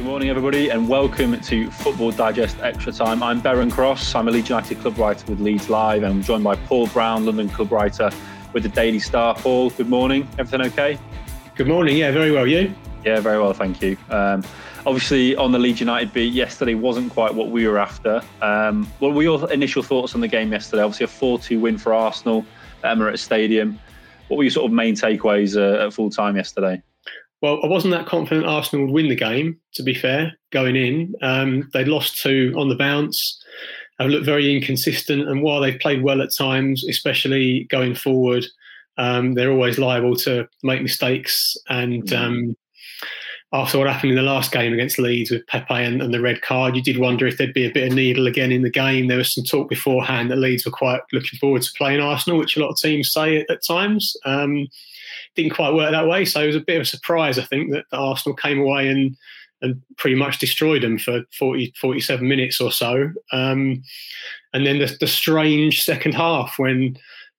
Good morning, everybody, and welcome to Football Digest Extra Time. I'm Beren Cross. I'm a Leeds United club writer with Leeds Live, and I'm joined by Paul Brown, London club writer with the Daily Star. Paul, good morning. Everything okay? Good morning. Yeah, very well. You? Yeah, very well, thank you. Um, obviously, on the Leeds United beat yesterday wasn't quite what we were after. Um, what were your initial thoughts on the game yesterday? Obviously, a 4 2 win for Arsenal at Emirates Stadium. What were your sort of main takeaways uh, at full time yesterday? Well, I wasn't that confident Arsenal would win the game, to be fair, going in. Um, they'd lost two on the bounce, have looked very inconsistent. And while they've played well at times, especially going forward, um, they're always liable to make mistakes. And mm. um, after what happened in the last game against Leeds with Pepe and, and, the red card, you did wonder if there'd be a bit of needle again in the game. There was some talk beforehand that Leeds were quite looking forward to playing Arsenal, which a lot of teams say at, at times. Um, didn't quite work that way, so it was a bit of a surprise, I think, that, that Arsenal came away and and pretty much destroyed them for 40, 47 minutes or so. Um, and then the, the strange second half when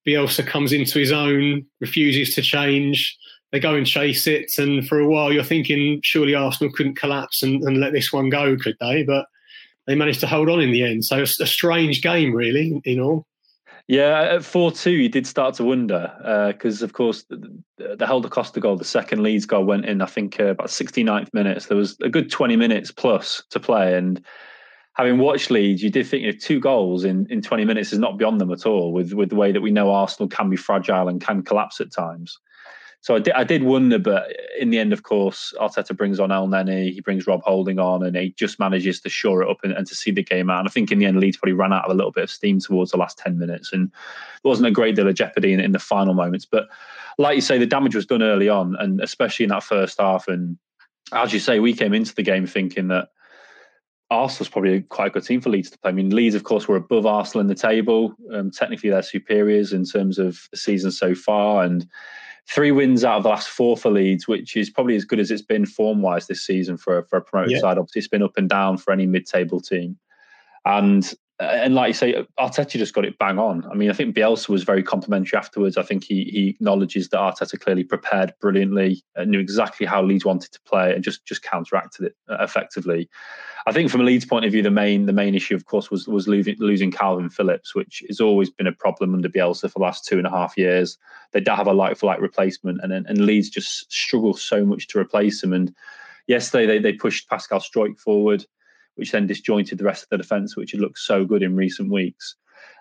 Bielsa comes into his own, refuses to change, they go and chase it. And for a while, you're thinking, surely Arsenal couldn't collapse and, and let this one go, could they? But they managed to hold on in the end. So it's a strange game, really, in all. Yeah, at 4 2, you did start to wonder because, uh, of course, the, the Helder Costa goal, the second Leeds goal, went in, I think, uh, about 69th minutes. There was a good 20 minutes plus to play. And having watched Leeds, you did think you know, two goals in, in 20 minutes is not beyond them at all with, with the way that we know Arsenal can be fragile and can collapse at times. So I did, I did wonder, but in the end, of course, Arteta brings on Elneny, he brings Rob Holding on, and he just manages to shore it up and, and, to see the game out. And I think in the end, Leeds probably ran out of a little bit of steam towards the last 10 minutes, and there wasn't a great deal of jeopardy in, in the final moments. But like you say, the damage was done early on, and especially in that first half. And as you say, we came into the game thinking that Arsenal's probably quite a good team for Leeds to play. I mean, Leeds, of course, were above Arsenal in the table. Um, technically, they're superiors in terms of the season so far, and three wins out of the last four for Leeds, which is probably as good as it's been form wise this season for, for a promoted yeah. side. Obviously, it's been up and down for any mid table team. And and like you say, Arteta just got it bang on. I mean, I think Bielsa was very complimentary afterwards. I think he he acknowledges that Arteta clearly prepared brilliantly, knew exactly how Leeds wanted to play, and just just counteracted it uh, effectively. I think from a Leeds point of view, the main the main issue, of course, was was losing, losing Kalvin Phillips, which has always been a problem under Bielsa for the last two and a half years. They don't have a like for like replacement, and and Leeds just struggle so much to replace him. And yesterday they they pushed Pascal Struijk forward which then disjointed the rest of the defence, which had looked so good in recent weeks.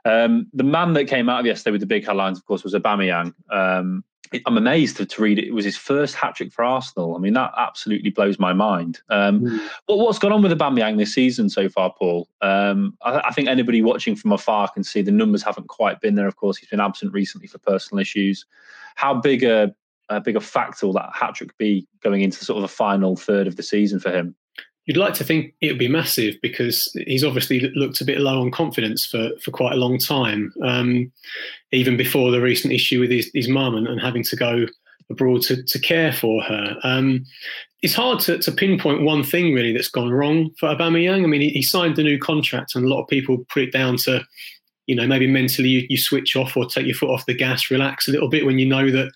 Um, the man that came out of yesterday with the big headlines, of course, was Aubameyang. Um, I'm amazed to, to, read it. It was his first hat trick for Arsenal. I mean, that absolutely blows my mind. Um, mm. But what's gone on with Aubameyang this season so far, Paul? Um, I, I, think anybody watching from afar can see the numbers haven't quite been there. Of course, he's been absent recently for personal issues. How big a, a big a factor will that hat trick be going into sort of the final third of the season for him? You'd like to think it would be massive because he's obviously looked a bit low on confidence for, for quite a long time, um, even before the recent issue with his, his mum and, and having to go abroad to, to care for her. Um, it's hard to, to pinpoint one thing really that's gone wrong for Aubameyang. I mean, he, he, signed a new contract, and a lot of people put it down to, you know, maybe mentally you, you switch off or take your foot off the gas, relax a little bit when you know that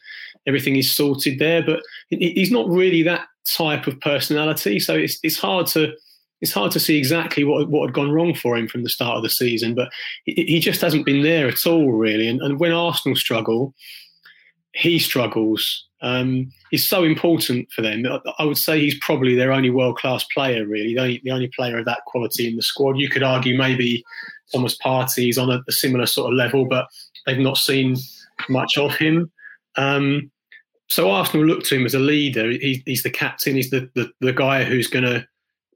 everything is sorted there. But he's not really that type of personality. So it's it's hard to it's hard to see exactly what what had gone wrong for him from the start of the season. But he, he just hasn't been there at all, really. And, and when Arsenal struggle, he struggles. Um, he's so important for them. I would say he's probably their only world class player, really, the only, the only, player of that quality in the squad. You could argue maybe Thomas Partey is on a, a similar sort of level, but they've not seen much of him. Um, so Arsenal look to him as a leader. He, he's the captain. He's the, the, the guy who's going to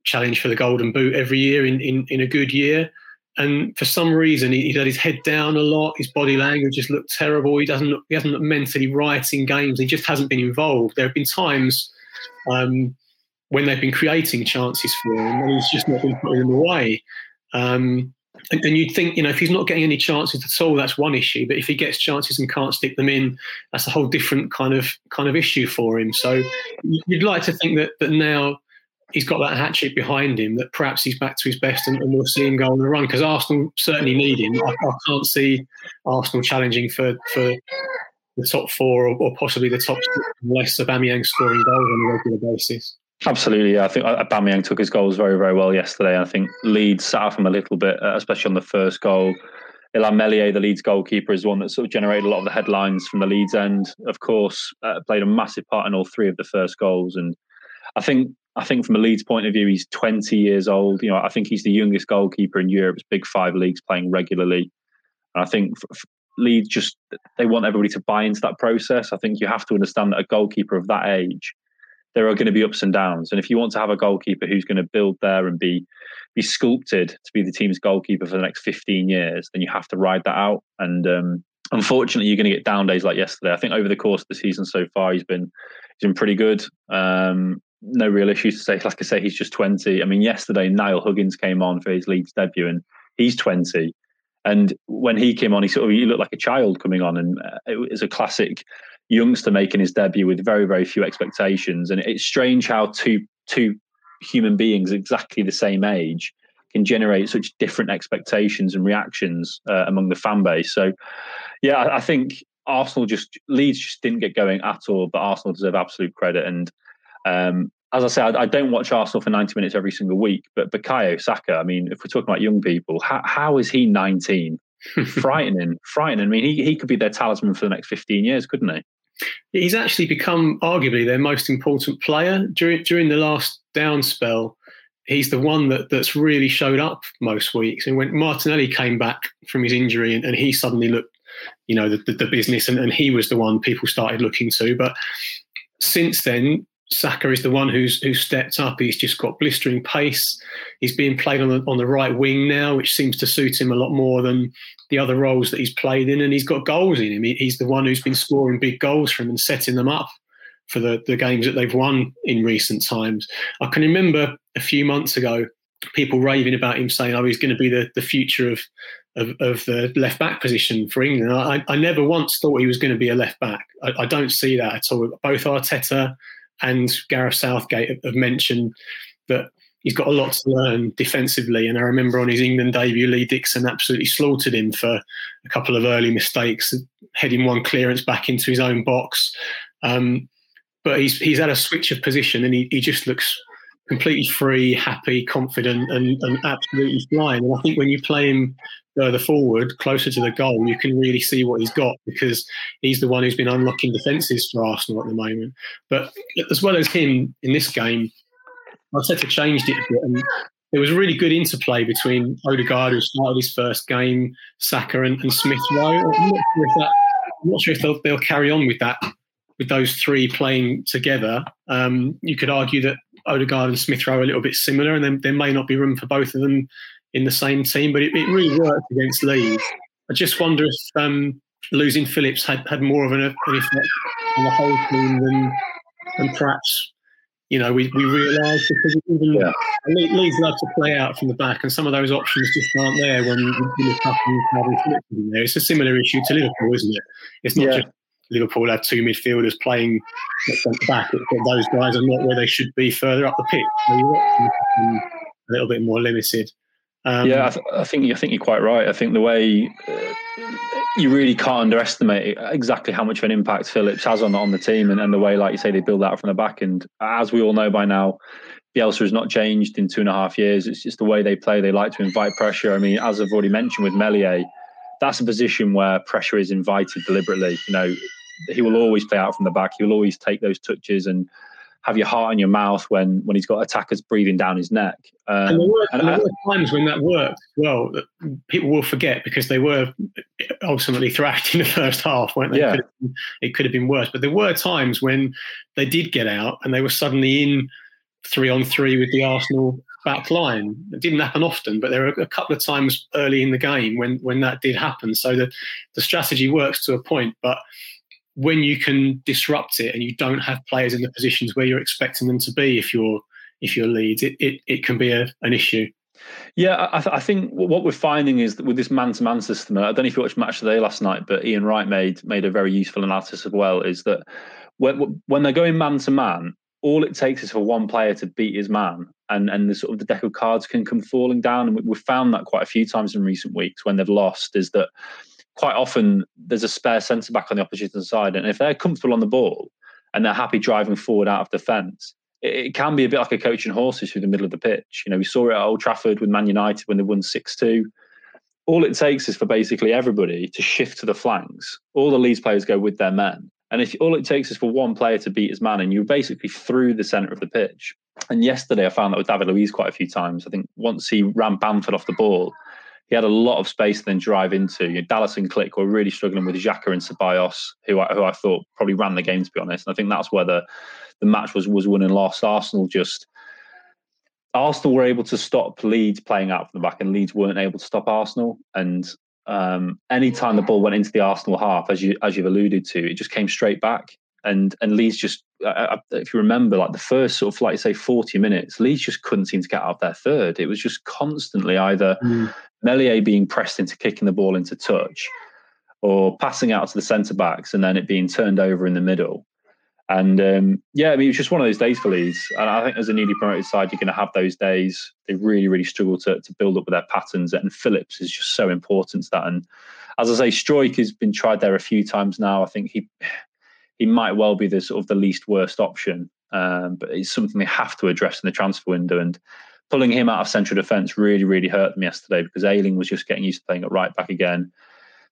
challenge for the Golden Boot every year in, in, in a good year. And for some reason, he, he had his head down a lot. His body language just looked terrible. He doesn't look, he hasn't looked mentally right in games. He just hasn't been involved. There have been times um, when they've been creating chances for him, and he's just not been putting them away. Um, and, and, you'd think, you know, if he's not getting any chances at all, that's one issue. But if he gets chances and can't stick them in, that's a whole different kind of kind of issue for him. So you'd like to think that that now he's got that hat trick behind him, that perhaps he's back to his best and, and we'll see him go on the run because Arsenal certainly need him. I, I, can't see Arsenal challenging for for the top four or, or possibly the top six unless Aubameyang scoring goals on a regular basis. Absolutely, I think Aubameyang took his goals very, very well yesterday. I think Leeds sat off him a little bit, uh, especially on the first goal. Illan Meslier, the Leeds goalkeeper, is one that sort of generated a lot of the headlines from the Leeds end. Of course, uh, played a massive part in all three of the first goals, and I think I think from a Leeds point of view, he's 20 years old. You know, I think he's the youngest goalkeeper in Europe's big five leagues playing regularly. And I think Leeds just they want everybody to buy into that process. I think you have to understand that a goalkeeper of that age there are going to be ups and downs. And if you want to have a goalkeeper who's going to build there and be be sculpted to be the team's goalkeeper for the next 15 years, then you have to ride that out. And um, unfortunately, you're going to get down days like yesterday. I think over the course of the season so far, he's been he's been pretty good. Um, no real issues to say. Like I say, he's just 20. I mean, yesterday Niall Huggins came on for his Leeds debut, and he's 20. And when he came on, he sort of he looked like a child coming on, and uh, it was a classic youngster making his debut with very very few expectations and it's strange how two two human beings exactly the same age can generate such different expectations and reactions uh, among the fan base so yeah I, I, think arsenal just leeds just didn't get going at all but arsenal deserve absolute credit and um, as I say, I, I, don't watch Arsenal for 90 minutes every single week, but Bukayo Saka, I mean, if we're talking about young people, how, how is he 19? frightening, frightening. I mean, he, he could be their talisman for the next 15 years, couldn't he? He's actually become arguably their most important player during during the last down spell. He's the one that, that's really showed up most weeks. And when Martinelli came back from his injury and, and he suddenly looked, you know, the, the, the business and, and he was the one people started looking to. But since then, Saka is the one who's who's stepped up. He's just got blistering pace. He's being played on the on the right wing now, which seems to suit him a lot more than the other roles that he's played in. And he's got goals in him. He, he's the one who's been scoring big goals for him and setting them up for the, the games that they've won in recent times. I can remember a few months ago people raving about him saying, "Oh, he's going to be the the future of of, of the left back position for England." I, I never once thought he was going to be a left back. I, I don't see that at all. Both Arteta and Gareth Southgate have mentioned that he's got a lot to learn defensively. And I remember on his England debut, Lee Dixon absolutely slaughtered him for a couple of early mistakes, heading one clearance back into his own box. Um, but he's he's had a switch of position, and he, he just looks completely free, happy, confident, and, and absolutely flying. And I think when you play him further forward, closer to the goal, you can really see what he's got because he's the one who's been unlocking defences for Arsenal at the moment. But as well as him in this game, Arteta changed it a bit, and there was a really good interplay between Odegaard, who started his first game, Saka, and, and Smith Rowe. I'm not sure if, that, I'm not sure if they'll, they'll carry on with that, with those three playing together. Um, you could argue that Odegaard and Smith Rowe are a little bit similar, and then there may not be room for both of them in the same team, but it, it really worked against Leeds. I just wonder if um, losing Phillips had, had more of an, an effect on the whole team than, than perhaps you know we, we realised because even yeah. Leeds love to play out from the back, and some of those options just aren't there when you look up and having Phillips in there. It's a similar issue to Liverpool, isn't it? It's not yeah. just Liverpool have two midfielders playing at the back. those guys are not where they should be further up the pitch. So a little bit more limited. Um, yeah, I, th- I, think I think you're quite right. I think the way uh, you really can't underestimate exactly how much of an impact Phillips has on on the team, and, and the way, like you say, they build that from the back. And as we all know by now, Bielsa has not changed in two and a half years. It's just the way they play. They like to invite pressure. I mean, as I've already mentioned with Meslier, that's a position where pressure is invited deliberately. You know, he will always play out from the back. He will always take those touches and have your heart in your mouth when when he's got attackers breathing down his neck. Um, and there were, and there were times when that worked well. People will forget because they were ultimately thrashed in the first half, weren't they? Yeah. It, could it could have been worse, but there were times when they did get out and they were suddenly in three on three with the Arsenal back line. It didn't happen often, but there were a couple of times early in the game when when that did happen. So the the strategy works to a point, but when you can disrupt it and you don't have players in the positions where you're expecting them to be if you're if you're Leeds, it, it, it can be a, an issue. Yeah, I, th- I, think what we're finding is that with this man-to-man system, I don't know if you watched Match Today last night, but Ian Wright made made a very useful analysis as well. Is that when, when they're going man-to-man, all it takes is for one player to beat his man, and and the sort of the deck of cards can come falling down. And we've found that quite a few times in recent weeks when they've lost. Is that quite often there's a spare centre back on the opposition side, and if they're comfortable on the ball and they're happy driving forward out of defence, it, it, can be a bit like a coaching horses through the middle of the pitch. You know, we saw it at Old Trafford with Man United when they won six two. All it takes is for basically everybody to shift to the flanks. All the Leeds players go with their men, and if all it takes is for one player to beat his man, and you're basically through the centre of the pitch. And yesterday, I found that with David Luiz quite a few times. I think once he ran Bamford off the ball, he had a lot of space to then drive into. You know, Dallas and Klich were really struggling with Xhaka and Ceballos, who I, who I thought probably ran the game to be honest. And I think that's where the, the match was was won and lost. Arsenal just Arsenal were able to stop Leeds playing out from the back, and Leeds weren't able to stop Arsenal. And um, anytime the ball went into the Arsenal half, as you as you've alluded to, it just came straight back. And and Leeds just, if you remember, like the first sort of like say forty minutes, Leeds just couldn't seem to get out of their third. It was just constantly either mm. Meslier being pressed into kicking the ball into touch, or passing out to the centre backs, and then it being turned over in the middle. And um, yeah, I mean, it was just one of those days for Leeds. And I think as a newly promoted side, you're going to have those days. They really, really struggle to, to build up with their patterns. And Phillips is just so important to that. And as I say, Struijk has been tried there a few times now. I think he he might well be the sort of the least worst option, um, but it's something they have to address in the transfer window. And pulling him out of central defence really, really hurt them yesterday because Ayling was just getting used to playing at right back again.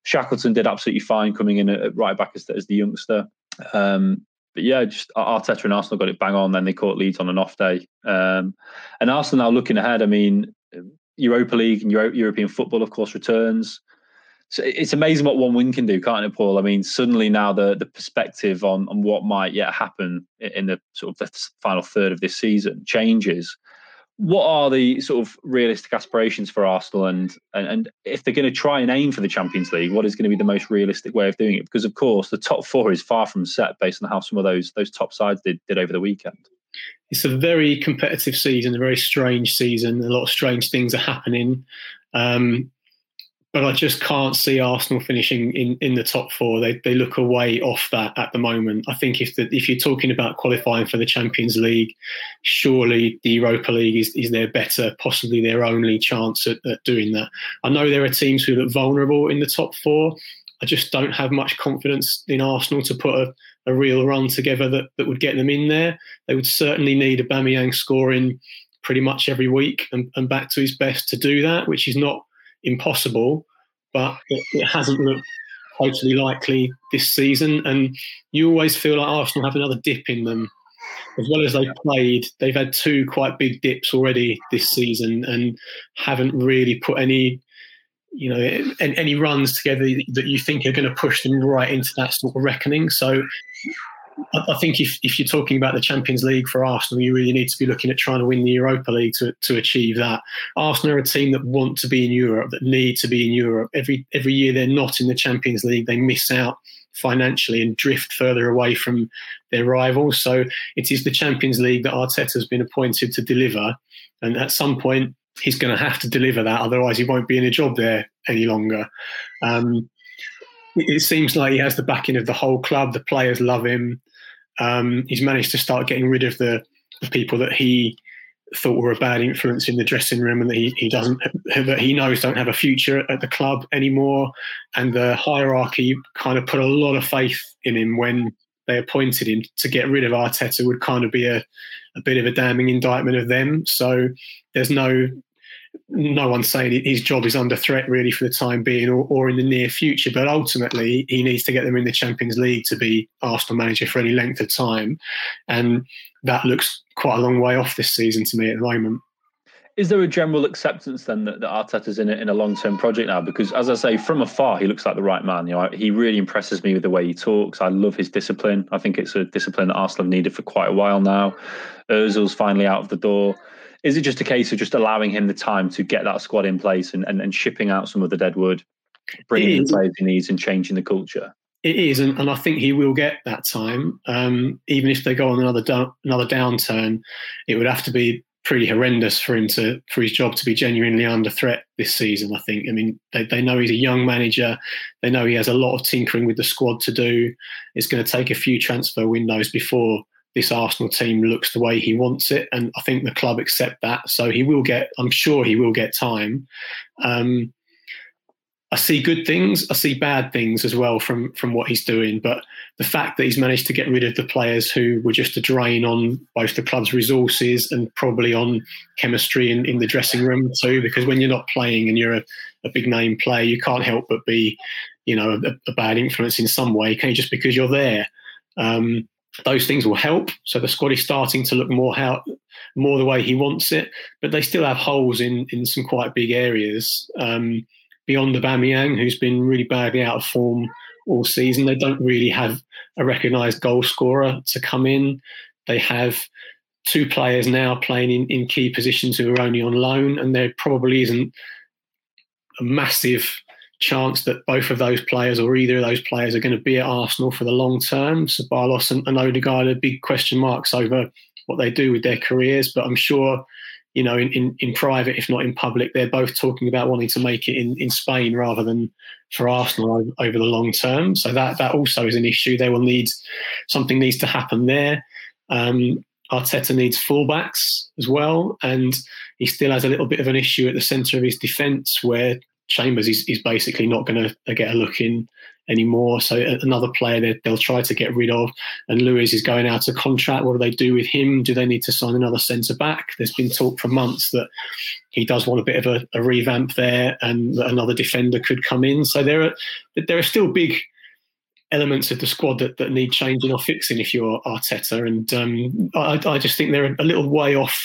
Shackleton did absolutely fine coming in at right back as, as the youngster. Um, but yeah, just Arteta and Arsenal got it bang on. Then they caught Leeds on an off day. Um, and Arsenal now looking ahead. I mean, Europa League and Euro- European football, of course, returns. So it's amazing what one win can do, can't it, Paul? I mean, suddenly now the the perspective on on what might yet happen in the sort of the final third of this season changes what are the sort of realistic aspirations for Arsenal and and, and if they're going to try and aim for the Champions League, what is going to be the most realistic way of doing it? Because of course the top four is far from set based on how some of those those top sides did did over the weekend. It's a very competitive season, a very strange season. A lot of strange things are happening. Um, but I just can't see Arsenal finishing in, in the top four. They they look away off that at the moment. I think if the, if you're talking about qualifying for the Champions League, surely the Europa League is, is their better, possibly their only chance at, at doing that. I know there are teams who look vulnerable in the top four. I just don't have much confidence in Arsenal to put a, a real run together that, that would get them in there. They would certainly need Aubameyang scoring pretty much every week and, and back to his best to do that, which is not impossible, but it, it hasn't looked totally likely this season. And you always feel like Arsenal have another dip in them. As well as they've played, they've had two quite big dips already this season and haven't really put any, you know, any runs together that you think are going to push them right into that sort of reckoning. So I think if, if you're talking about the Champions League for Arsenal, you really need to be looking at trying to win the Europa League to, to achieve that. Arsenal are a team that want to be in Europe, that need to be in Europe. Every every year they're not in the Champions League, they miss out financially and drift further away from their rivals. So it is the Champions League that Arteta has been appointed to deliver, and at some point he's going to have to deliver that, otherwise he won't be in a job there any longer. Um, it seems like he has the backing of the whole club. The players love him. Um, he's managed to start getting rid of the, the, people that he thought were a bad influence in the dressing room and that he, he doesn't that he knows don't have a future at the club anymore. And the hierarchy kind of put a lot of faith in him when they appointed him to get rid of Arteta would kind of be a, a bit of a damning indictment of them. So there's no no one's saying his job is under threat really for the time being or, or, in the near future. But ultimately, he needs to get them in the Champions League to be Arsenal manager for any length of time. And that looks quite a long way off this season to me at the moment. Is there a general acceptance then that, that Arteta's in a, in a long term project now? Because as I say, from afar, he looks like the right man. You know, he really impresses me with the way he talks. I love his discipline. I think it's a discipline that Arsenal have needed for quite a while now. Özil's finally out of the door is it just a case of just allowing him the time to get that squad in place and, and, and shipping out some of the dead wood, bringing in players he needs and changing the culture? It is, and, and I think he will get that time. Um, even if they go on another down, another downturn, it would have to be pretty horrendous for him to for his job to be genuinely under threat this season. I think. I mean, they, they know he's a young manager. They know he has a lot of tinkering with the squad to do. It's going to take a few transfer windows before this Arsenal team looks the way he wants it, and I think the club accept that. So he will get. I'm sure he will get time. Um, I see good things, I see bad things as well from from what he's doing. But the fact that he's managed to get rid of the players who were just a drain on both the club's resources and probably on chemistry in, in the dressing room too, because when you're not playing and you're a, a big name player, you can't help but be, you know, a, a bad influence in some way, can you? Just because you're there. Um, those things will help. So the squad is starting to look more how more the way he wants it, but they still have holes in in some quite big areas. Um, beyond Aubameyang, who's been really badly out of form all season. They don't really have a recognised goal scorer to come in. They have two players now playing in, in key positions who are only on loan, and there probably isn't a massive chance that both of those players or either of those players are going to be at Arsenal for the long term. So Ceballos and, and Odegaard are big question marks over what they do with their careers, but I'm sure you know, in, in, in private, if not in public, they're both talking about wanting to make it in, in Spain rather than for Arsenal over, the long term. So that that also is an issue. They will need something needs to happen there. Um, Arteta needs fullbacks as well, and he still has a little bit of an issue at the centre of his defence where Chambers is, is basically not going to get a look in anymore. So another player that they'll try to get rid of. And Luiz is going out of contract. What do they do with him? Do they need to sign another centre back? There's been talk for months that he does want a bit of a, a revamp there, and another defender could come in. So there are there are still big elements of the squad that, that need changing or fixing if you're Arteta. And um, I, I just think they're a little way off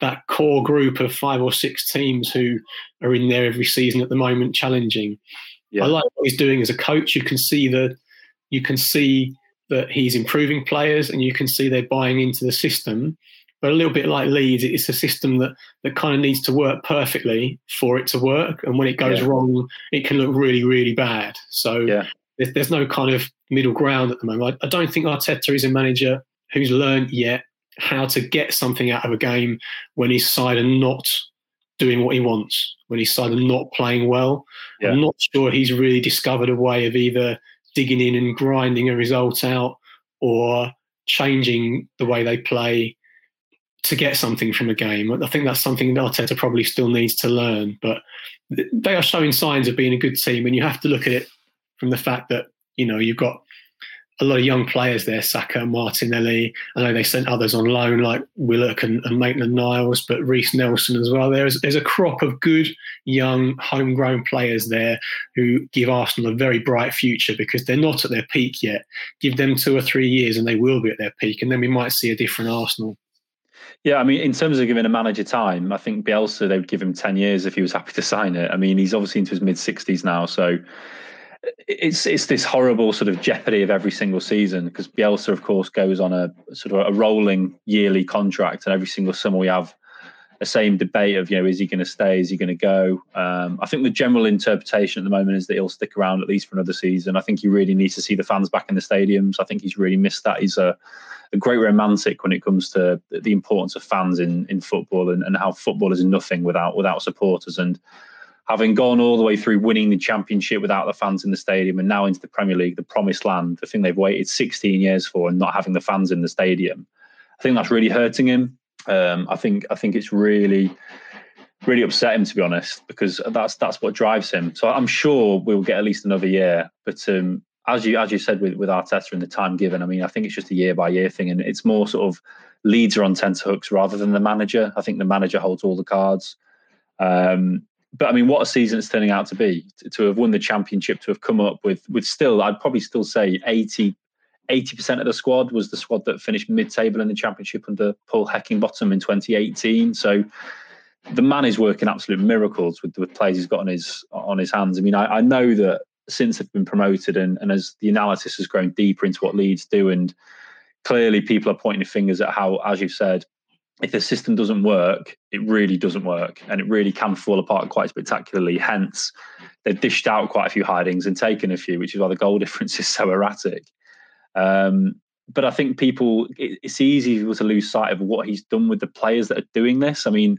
that core group of five or six teams who are in there every season at the moment challenging. Yeah. I like what he's doing as a coach. You can see that you can see that he's improving players, and you can see they're buying into the system. But a little bit like Leeds, it's a system that that kind of needs to work perfectly for it to work. And when it goes yeah. wrong, it can look really, really bad. So yeah. there's, there's no kind of middle ground at the moment. I, I don't think Arteta is a manager who's learned yet how to get something out of a game when his side are not doing what he wants when he's side are not playing well. Yeah. I'm not sure he's really discovered a way of either digging in and grinding a result out or changing the way they play to get something from a game. I think that's something that Arteta probably still needs to learn. But they are showing signs of being a good team, and you have to look at it from the fact that you know you've got a lot of young players there, Saka, Martinelli. I know they sent others on loan like Willock and, and Maitland Niles, but Reiss Nelson as well. There's there's a crop of good young homegrown players there who give Arsenal a very bright future because they're not at their peak yet. Give them two or three years and they will be at their peak, and then we might see a different Arsenal. Yeah, I mean, in terms of giving a manager time, I think Bielsa they would give him ten years if he was happy to sign it. I mean, he's obviously into his mid sixties now, so it's it's this horrible sort of jeopardy of every single season because Bielsa, of course, goes on a sort of a rolling yearly contract, and every single summer we have the same debate of you know is he going to stay, is he going to go? Um, I think the general interpretation at the moment is that he'll stick around at least for another season. I think he really needs to see the fans back in the stadiums. I think he's really missed that. He's a, a great romantic when it comes to the importance of fans in in football and, and how football is nothing without without supporters and having gone all the way through winning the championship without the fans in the stadium and now into the Premier League, the promised land, the thing they've waited 16 years for and not having the fans in the stadium, I think that's really hurting him. Um, I think I think it's really really upset him to be honest because that's that's what drives him. So I'm sure we'll get at least another year. But um, as you as you said with with Arteta and the time given, I mean I think it's just a year by year thing, and it's more sort of Leeds are on tenterhooks rather than the manager. I think the manager holds all the cards. Um, but I mean, what a season it's turning out to be to, have won the championship, to have come up with with still, I'd probably still say 80 percent of the squad was the squad that finished mid-table in the championship under Paul Heckingbottom in 2018. So the man is working absolute miracles with the players he's got on his on his hands. I mean, I, I know that since they've been promoted and, and as the analysis has grown deeper into what Leeds do, and clearly people are pointing fingers at how, as you've said, if the system doesn't work, it really doesn't work and it really can fall apart quite spectacularly. Hence, they've dished out quite a few hidings and taken a few, which is why the goal difference is so erratic. Um, but I think people, it's easy to lose sight of what he's done with the players that are doing this. I mean,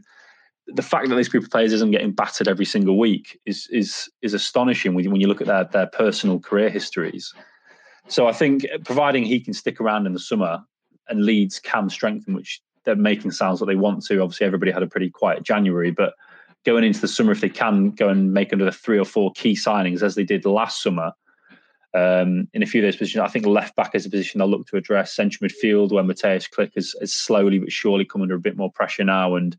the fact that this group of players isn't getting battered every single week is is is astonishing when you, when you look at their their personal career histories. So I think providing he can stick around in the summer and Leeds can strengthen, which they're making sounds that they want to. Obviously, everybody had a pretty quiet January, but going into the summer, if they can go and make another three or four key signings as they did last summer, um, in a few of those positions, I think left back is a position they'll look to address. Central midfield, where Mateusz Klich is, is slowly but surely come under a bit more pressure now and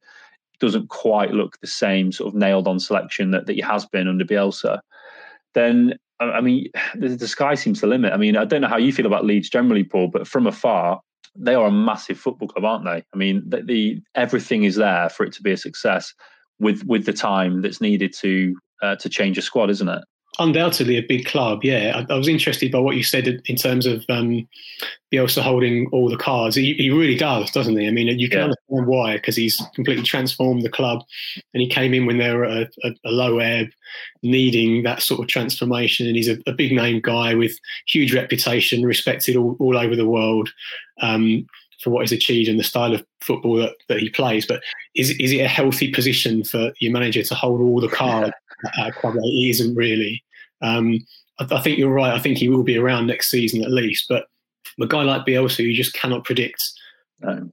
doesn't quite look the same sort of nailed on selection that, that he has been under Bielsa. Then I mean, the, the, sky seems the limit. I mean, I don't know how you feel about Leeds generally, Paul, but from afar, they are a massive football club, aren't they? I mean, the, the everything is there for it to be a success with with the time that's needed to uh, to change a squad, isn't it? Undoubtedly a big club. Yeah, I, I, was interested by what you said in terms of um, Bielsa holding all the cards. He, he, really does, doesn't he? I mean, you can yeah. understand why because he's completely transformed the club, and he came in when they were a, a, a low ebb, needing that sort of transformation. And he's a, a, big name guy with huge reputation, respected all, all over the world. Um, for what he's achieved and the style of football that, that he plays, but is is it a healthy position for your manager to hold all the cards at a club? It isn't really. Um, I, I, think you're right. I think he will be around next season at least. But a guy like Bielsa, you just cannot predict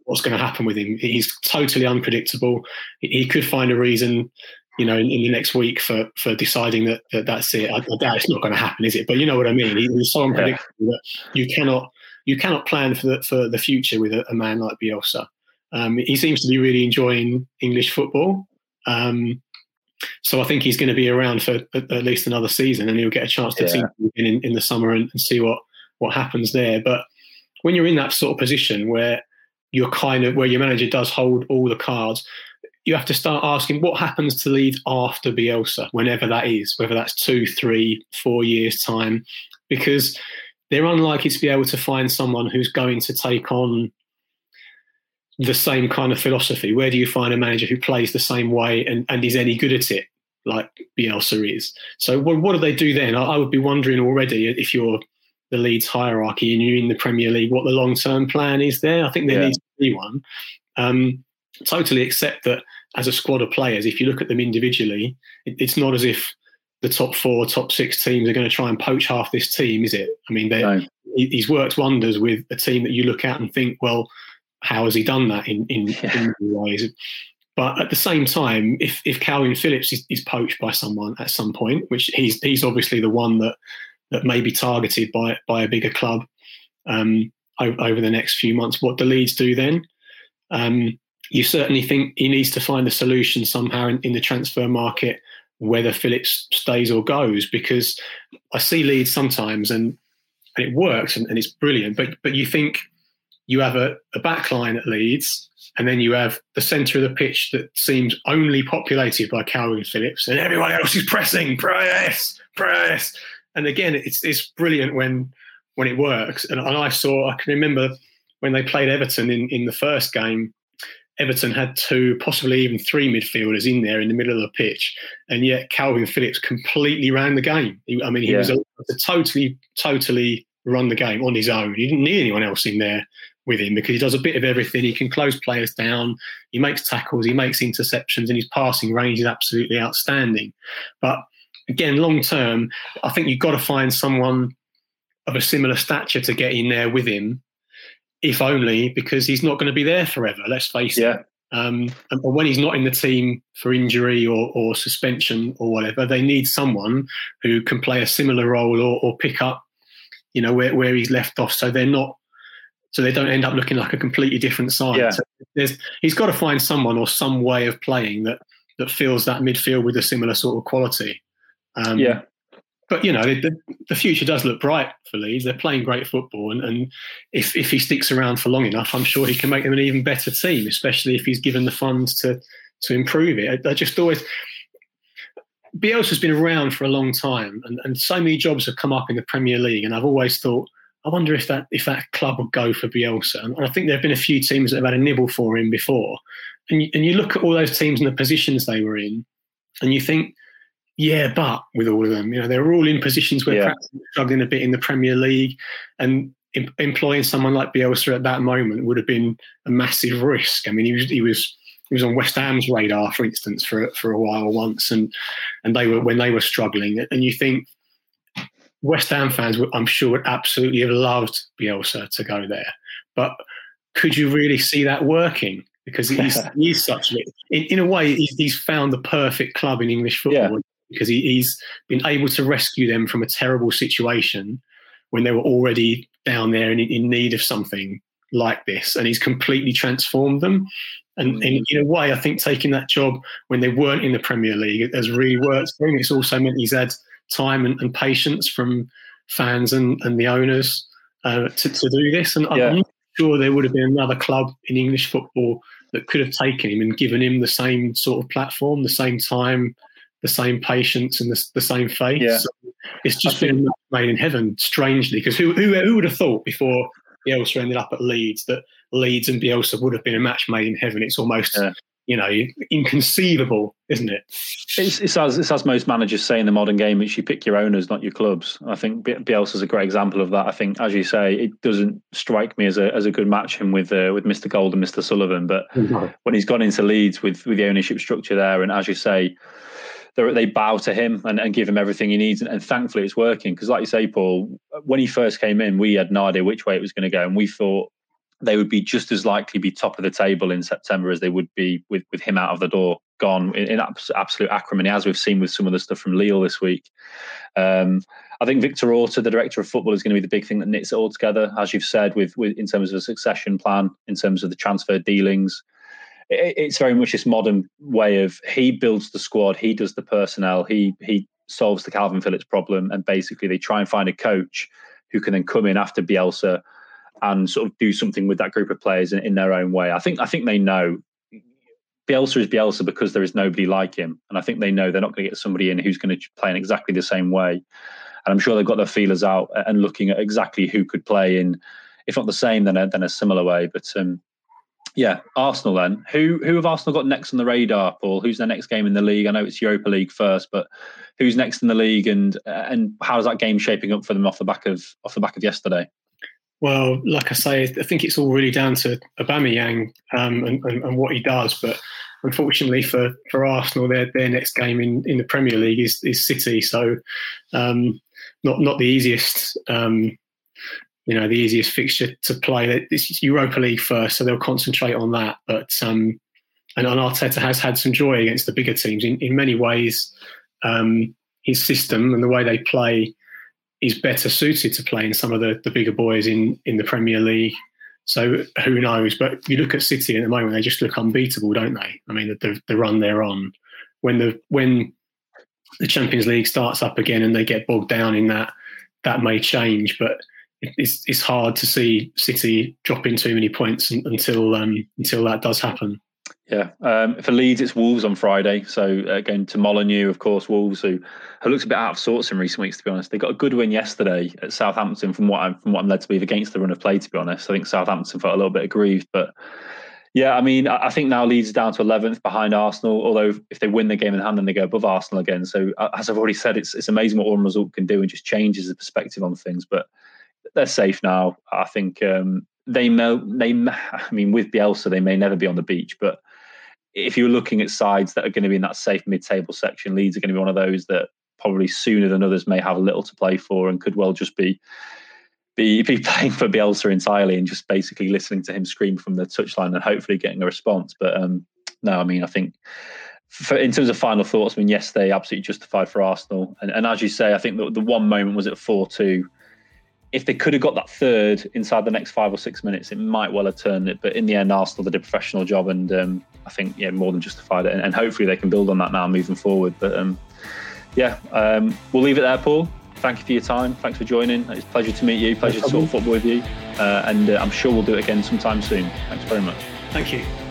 what's going to happen with him. He's totally unpredictable. He could find a reason, you know, in, in the next week for for deciding that, that that's it. I, I doubt it's not going to happen, is it? But you know what I mean. He, he's so unpredictable yeah. that you cannot you cannot plan for the for the future with a, a man like Bielsa. Um, he seems to be really enjoying English football. Um, so I think he's going to be around for at, at least another season, and he'll get a chance to yeah. team in, in the summer and, and see what what happens there. But when you're in that sort of position where you're kind of where your manager does hold all the cards, you have to start asking what happens to Leeds after Bielsa, whenever that is, whether that's two, three, four years time, because they're unlikely to be able to find someone who's going to take on the same kind of philosophy? Where do you find a manager who plays the same way and, and is any good at it, like Bielsa is? So, what, what do they do then? I, I would be wondering already if you're the Leeds hierarchy and you're in the Premier League, what the long term plan is there. I think there yeah. needs to be one. Um, totally accept that as a squad of players, if you look at them individually, it, it's not as if the top four, top six teams are going to try and poach half this team, is it? I mean, no. he's worked wonders with a team that you look at and think, well, how has he done that in in, yeah. in ways? But at the same time, if if Kalvin Phillips is, is, poached by someone at some point, which he's he's obviously the one that that may be targeted by by a bigger club um, over, over, the next few months, what do Leeds do then? Um, you certainly think he needs to find a solution somehow in, in the transfer market, whether Phillips stays or goes, because I see Leeds sometimes and and it works and, and it's brilliant, but but you think you have a, a back line at Leeds, and then you have the centre of the pitch that seems only populated by Kalvin Phillips, and everyone else is pressing, press, press. And again, it's it's brilliant when when it works. And, and I saw, I can remember when they played Everton in, in the first game, Everton had two, possibly even three midfielders in there in the middle of the pitch, and yet Kalvin Phillips completely ran the game. He, I mean, he yeah. was a, a totally, totally run the game on his own. He didn't need anyone else in there with him because he does a bit of everything. He can close players down, he makes tackles, he makes interceptions, and his passing range is absolutely outstanding. But again, long term, I think you've got to find someone of a similar stature to get in there with him, if only because he's not going to be there forever. Let's face yeah. it. Um, and when he's not in the team for injury or, or suspension or whatever, they need someone who can play a similar role or, or pick up, you know, where, where he's left off. So they're not so they don't end up looking like a completely different side. Yeah. So he's got to find someone or some way of playing that that fills that midfield with a similar sort of quality. Um, yeah. But you know the, the future does look bright for Leeds. They're playing great football, and, and if if he sticks around for long enough, I'm sure he can make them an even better team. Especially if he's given the funds to to improve it. I, I just always Bielsa's been around for a long time, and, and so many jobs have come up in the Premier League, and I've always thought I wonder if that if that club would go for Bielsa. And I think there have been a few teams that have had a nibble for him before. And you, and you look at all those teams and the positions they were in, and you think, yeah, but with all of them, you know, they're all in positions where yeah. perhaps struggling a bit in the Premier League, and em- employing someone like Bielsa at that moment would have been a massive risk. I mean, he was he was he was on West Ham's radar, for instance, for for a while once, and and they were when they were struggling, and you think West Ham fans, I'm sure, would absolutely have loved Bielsa to go there. But could you really see that working? because he's, he's such a, in, in a way he's, he's, found the perfect club in English football yeah. because he, he's been able to rescue them from a terrible situation when they were already down there in, in need of something like this, and he's completely transformed them. And mm. in, in, a way, I think taking that job when they weren't in the Premier League has really worked for him. It's also meant he's had time and, and patience from fans and, and the owners uh, to, to do this. And yeah. I'm sure there would have been another club in English football that could have taken him and given him the same sort of platform, the same time, the same patience, and the, the same faith. Yeah. So it's just been made in heaven, strangely, because who, who, who would have thought before Bielsa ended up at Leeds that Leeds and Bielsa would have been a match made in heaven? It's almost yeah you know, inconceivable, isn't it? It's, it's, as it's as most managers say in the modern game. It's you pick your owners, not your clubs. I think Bielsa's a great example of that. I think, as you say, it doesn't strike me as a as a good match him with uh, with Mr. Gold and Mr. Sullivan. But no. when he's gone into Leeds with with the ownership structure there, and as you say. They bow to him and, and give him everything he needs, and, and thankfully it's working. Because, like you say, Paul, when he first came in, we had no idea which way it was going to go, and we thought they would be just as likely be top of the table in September as they would be with, with him out of the door, gone in, in absolute acrimony, as we've seen with some of the stuff from Lille this week. Um, I think Victor Orta, the director of football, is going to be the big thing that knits it all together, as you've said, with, with in terms of a succession plan, in terms of the transfer dealings. It, it's very much this modern way of he builds the squad, he does the personnel, he he solves the Kalvin Phillips problem, and basically they try and find a coach who can then come in after Bielsa and sort of do something with that group of players in, in their own way. I think I think they know Bielsa is Bielsa because there is nobody like him, and I think they know they're not going to get somebody in who's going to play in exactly the same way. And I'm sure they've got their feelers out and looking at exactly who could play in, if not the same, then a, then a similar way. But um, yeah, Arsenal then. Who who have Arsenal got next on the radar, Paul? Who's their next game in the league? I know it's Europa League first, but who's next in the league, and and how's that game shaping up for them off the back of off the back of yesterday? Well, like I say, I think it's all really down to Aubameyang um, and, and, and, what he does. But unfortunately for, for Arsenal, their their next game in, in the Premier League is, is City. So um, not not the easiest. Um, you know, the easiest fixture to play. It's Europa League first, so they'll concentrate on that. But um, and, and Arteta has had some joy against the bigger teams in, in many ways. Um, his system and the way they play is better suited to playing some of the, the bigger boys in, in the Premier League. So who knows? But you look at City at the moment; they just look unbeatable, don't they? I mean, the, the run they're on. When the when the Champions League starts up again and they get bogged down in that, that may change. But it's it's hard to see City dropping too many points until um, until that does happen. Yeah, um, for Leeds, it's Wolves on Friday. So uh, going to Molineux, of course, Wolves who who looks a bit out of sorts in recent weeks. To be honest, they got a good win yesterday at Southampton. From what I'm from what I'm led to believe, against the run of play. To be honest, I think Southampton felt a little bit aggrieved, but yeah, I mean, I think now Leeds down to 11th behind Arsenal. Although if they win the game in hand, then they go above Arsenal again. So as I've already said, it's it's amazing what one result can do and just changes the perspective on things. But they're safe now. I think um, they may they. I mean, with Bielsa, they may never be on the beach, but if you're looking at sides that are going to be in that safe mid-table section, Leeds are going to be one of those that probably sooner than others may have a little to play for and could well just be be be playing for Bielsa entirely and just basically listening to him scream from the touchline and hopefully getting a response. But um, no, I mean, I think for, in terms of final thoughts, I mean, yes, they absolutely justified for Arsenal, and, and as you say, I think the, the one moment was at four two if they could have got that third inside the next five or six minutes, it might well have turned it. But in the end, Arsenal did a professional job, and um, I think yeah, more than justified it. And, and, hopefully they can build on that now moving forward. But um, yeah, um, we'll leave it there, Paul. Thank you for your time. Thanks for joining. It's a pleasure to meet you. Pleasure no to talk football with you, uh, and uh, I'm sure we'll do it again sometime soon. Thanks very much. Thank you.